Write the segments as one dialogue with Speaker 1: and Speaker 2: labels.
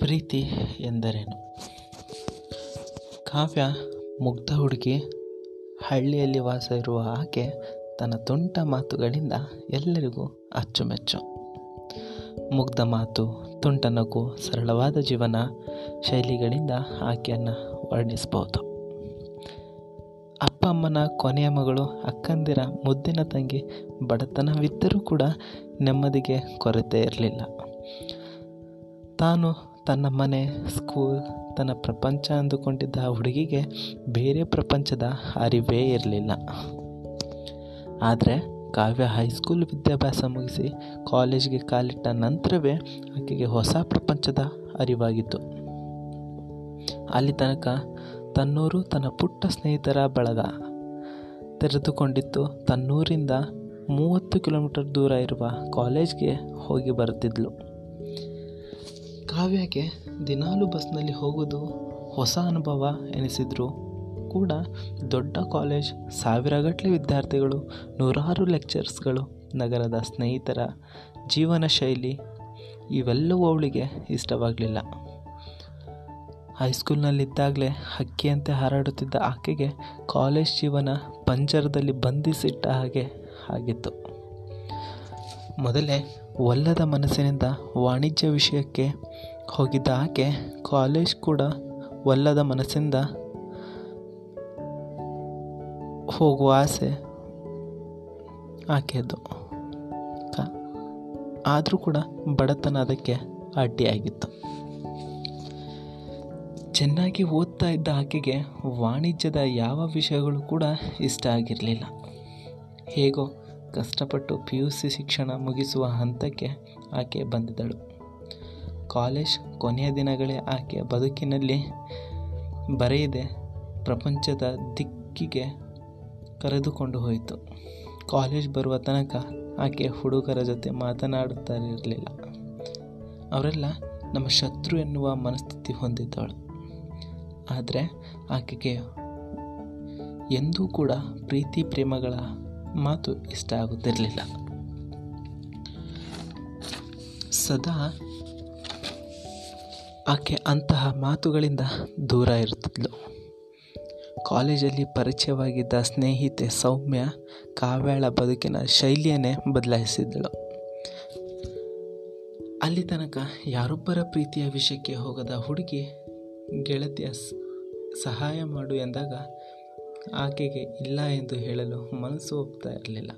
Speaker 1: ಪ್ರೀತಿ ಎಂದರೇನು? ಕಾವ್ಯ ಮುಗ್ಧ ಹುಡುಗಿ ಹಳ್ಳಿಯಲ್ಲಿ ವಾಸ ಇರುವ ಆಕೆ ತನ್ನ ತುಂಟ ಮಾತುಗಳಿಂದ ಎಲ್ಲರಿಗೂ ಅಚ್ಚುಮೆಚ್ಚು. ಮುಗ್ಧ ಮಾತು, ತುಂಟ ನಗು, ಸರಳವಾದ ಜೀವನ ಶೈಲಿಗಳಿಂದ ಆಕೆಯನ್ನು ವರ್ಣಿಸಬಹುದು ಅಪ್ಪ ಅಮ್ಮನ ಕೊನೆಯ ಮಗಳು, ಅಕ್ಕಂದಿರ ಮುದ್ದಿನ ತಂಗಿ ಬಡತನವಿದ್ದರೂ ಕೂಡ ನೆಮ್ಮದಿಗೆ ಕೊರತೆ ಇರಲಿಲ್ಲ. ತಾನು ತನ್ನ ಮನೆ ಸ್ಕೂಲ್ ತನ್ನ ಪ್ರಪಂಚ ಅಂದುಕೊಂಡಿದ್ದ ಹುಡುಗಿಗೆ ಬೇರೆ ಪ್ರಪಂಚದ ಅರಿವೇ ಇರಲಿಲ್ಲ. ಆದರೆ ಕಾವ್ಯ ಹೈಸ್ಕೂಲ್ ವಿದ್ಯಾಭ್ಯಾಸ ಮುಗಿಸಿ ಕಾಲೇಜ್ಗೆ ಕಾಲಿಟ್ಟ ನಂತರವೇ ಆಕೆಗೆ ಹೊಸ ಪ್ರಪಂಚದ ಅರಿವಾಗಿತ್ತು. ಅಲ್ಲಿ ತನಕ ತನ್ನೂರು ತನ್ನ ಪುಟ್ಟ ಸ್ನೇಹಿತರ ಬಳಗ ತೆರೆದುಕೊಂಡಿತ್ತು. ತನ್ನೂರಿಂದ ಮೂವತ್ತು ಕಿಲೋಮೀಟರ್ ದೂರ ಇರುವ ಕಾಲೇಜ್ಗೆ ಹೋಗಿ ಬರುತ್ತಿದ್ಲು. ಕಾವ್ಯಕ್ಕೆ ದಿನಾಲು ಬಸ್ನಲ್ಲಿ ಹೋಗೋದು ಹೊಸ ಅನುಭವ ಎನಿಸಿದ್ರು. ಕೂಡ ದೊಡ್ಡ ಕಾಲೇಜ್ ಸಾವಿರಗಟ್ಟಲೆ ವಿದ್ಯಾರ್ಥಿಗಳು, ನೂರಾರು ಲೆಕ್ಚರ್ಸ್ಗಳು, ನಗರದ ಸ್ನೇಹಿತರ ಜೀವನ ಶೈಲಿ ಇವೆಲ್ಲವೂ ಅವಳಿಗೆ ಇಷ್ಟವಾಗಲಿಲ್ಲ. ಹೈಸ್ಕೂಲ್ನಲ್ಲಿದ್ದಾಗಲೇ ಹಕ್ಕಿಯಂತೆ ಹಾರಾಡುತ್ತಿದ್ದ ಆಕೆಗೆ ಕಾಲೇಜ್ ಜೀವನ ಪಂಜರದಲ್ಲಿ ಬಂಧಿಸಿಟ್ಟ ಹಾಗೆ ಆಗಿತ್ತು. ಮೊದಲೇ ಒಲ್ಲದ ಮನಸ್ಸಿನಿಂದ ವಾಣಿಜ್ಯ ವಿಷಯಕ್ಕೆ ಹೋಗಿದ್ದ ಆಕೆ ಕಾಲೇಜ್ ಕೂಡ ಒಲ್ಲದ ಮನಸ್ಸಿಂದ ಹೋಗುವ ಆಸೆ ಆಕೆಯದು ಆದರೂ ಕೂಡ ಬಡತನ ಅದಕ್ಕೆ ಅಡ್ಡಿಯಾಗಿತ್ತು. ಚೆನ್ನಾಗಿ ಓದ್ತಾ ಇದ್ದ ಆಕೆಗೆ ವಾಣಿಜ್ಯದ ಯಾವ ವಿಷಯಗಳು ಕೂಡ ಇಷ್ಟ ಆಗಿರಲಿಲ್ಲ. ಹೇಗೋ ಕಷ್ಟಪಟ್ಟು ಪಿ ಯು ಸಿ ಶಿಕ್ಷಣ ಮುಗಿಸುವ ಹಂತಕ್ಕೆ ಆಕೆ ಬಂದಿದ್ದಳು. ಕಾಲೇಜ್ ಕೊನೆಯ ದಿನಗಳೇ ಆಕೆ ಬದುಕಿನಲ್ಲಿ ಬರೆಯದೆ ಪ್ರಪಂಚದ ದಿಕ್ಕಿಗೆ ಕರೆದುಕೊಂಡು ಹೋಯಿತು. ಕಾಲೇಜ್ ಬರುವ ತನಕ ಆಕೆ ಹುಡುಗರ ಜೊತೆ ಮಾತನಾಡುತ್ತಾ ಇರಲಿಲ್ಲ ಅವರೆಲ್ಲ ನಮ್ಮ ಶತ್ರು ಎನ್ನುವ ಮನಸ್ಥಿತಿ ಹೊಂದಿದ್ದಾಳು ಆದರೆ ಆಕೆಗೆ ಎಂದೂ ಕೂಡ ಪ್ರೀತಿ ಪ್ರೇಮಗಳ ಮಾತು ಇಷ್ಟ ಆಗುತ್ತಿರಲಿಲ್ಲ. ಸದಾ ಆಕೆ ಅಂತಹ ಮಾತುಗಳಿಂದ ದೂರ ಇರುತ್ತಿದ್ಲು. ಕಾಲೇಜಲ್ಲಿ ಪರಿಚಯವಾಗಿದ್ದ ಸ್ನೇಹಿತೆ ಸೌಮ್ಯ ಕಾವ್ಯಾಳ ಬದುಕಿನ ಶೈಲಿಯನ್ನೇ ಬದಲಾಯಿಸಿದ್ದಳು. ಅಲ್ಲಿ ತನಕ ಯಾರೊಬ್ಬರ ಪ್ರೀತಿಯ ವಿಷಯಕ್ಕೆ ಹೋಗದ ಹುಡುಗಿ ಗೆಳತಿಯ ಸಹಾಯ ಮಾಡು ಎಂದಾಗ ಆಕೆಗೆ ಇಲ್ಲ ಎಂದು ಹೇಳಲು ಮನಸ್ಸು ಒಪ್ತಾ ಇರಲಿಲ್ಲ.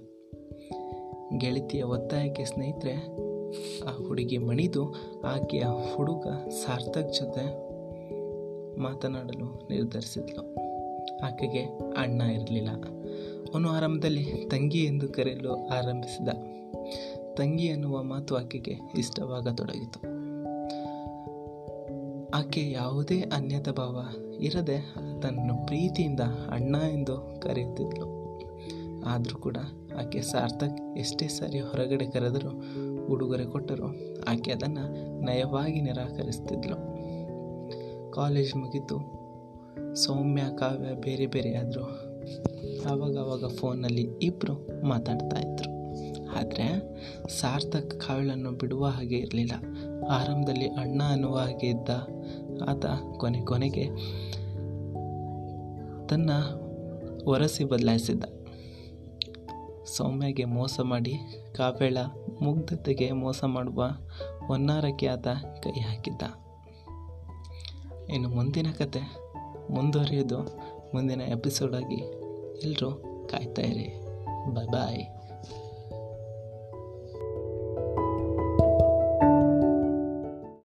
Speaker 1: ಗೆಳತಿಯ ಒತ್ತಾಯಕ್ಕೆ ಸ್ನೇಹಿತರೆ, ಆ ಹುಡುಗಿ ಮಣಿದು ಆಕೆಯ ಹುಡುಗ ಸಾರ್ಥಕ್ ಜೊತೆ ಮಾತನಾಡಲು ನಿರ್ಧರಿಸಿದ್ಲು. ಆಕೆಗೆ ಅಣ್ಣ ಇರಲಿಲ್ಲ. ಅವನು ಆರಂಭದಲ್ಲಿ ತಂಗಿ ಎಂದು ಕರೆಯಲು ಆರಂಭಿಸಿದ. ತಂಗಿ ಎನ್ನುವ ಮಾತು ಆಕೆಗೆ ಇಷ್ಟವಾಗತೊಡಗಿತು. ಆಕೆ ಯಾವುದೇ ಅನ್ಯತ ಭಾವ ಇರದೆ ತನ್ನನ್ನು ಪ್ರೀತಿಯಿಂದ ಅಣ್ಣ ಎಂದು ಕರೆಯುತ್ತಿದ್ಲು. ಆದರೂ ಕೂಡ ಆಕೆ ಸಾರ್ಥಕ್ ಎಷ್ಟೇ ಸಾರಿ ಹೊರಗಡೆ ಕರೆದರೂ ಉಡುಗೊರೆ ಕೊಟ್ಟರು ಆಕೆ ಅದನ್ನು ನಯವಾಗಿ ನಿರಾಕರಿಸ್ತಿದ್ಲು. ಕಾಲೇಜ್ ಮುಗಿತು ಸೌಮ್ಯ, ಕಾವ್ಯ ಬೇರೆ ಬೇರೆ ಆದರು ಆವಾಗ ಫೋನಲ್ಲಿ ಇಬ್ಬರು ಮಾತಾಡ್ತಾ ಇದ್ರು. ಆದರೆ ಸಾರ್ಥಕ್ ಕಾವ್ಯಳನ್ನು ಬಿಡುವ ಹಾಗೆ ಇರಲಿಲ್ಲ. ಆರಂಭದಲ್ಲಿ ಅಣ್ಣ ಅನ್ನುವ ಹಾಗೆ ಇದ್ದ ಆತ ಕೊನೆ ಕೊನೆಗೆ ತನ್ನ ಒರಸಿ ಬದಲಾಯಿಸಿದ್ದ. ಸೌಮ್ಯಗೆ ಮೋಸ ಮಾಡಿ ಕಾವ್ಯಳ ಮುಗ್ಧತೆಗೆ ಮೋಸ ಮಾಡುವ ಹೊನ್ನಾರಕ್ಕೆ ಆತ ಕೈ ಹಾಕಿದ್ದ. ಇನ್ನು ಮುಂದಿನ ಕತೆ ಮುಂದುವರಿಯೋದು ಮುಂದಿನ ಎಪಿಸೋಡಾಗಿ ಎಲ್ಲರೂ ಕಾಯ್ತಾ ಇರಿ. ಬಾಯ್ ಬಾಯ್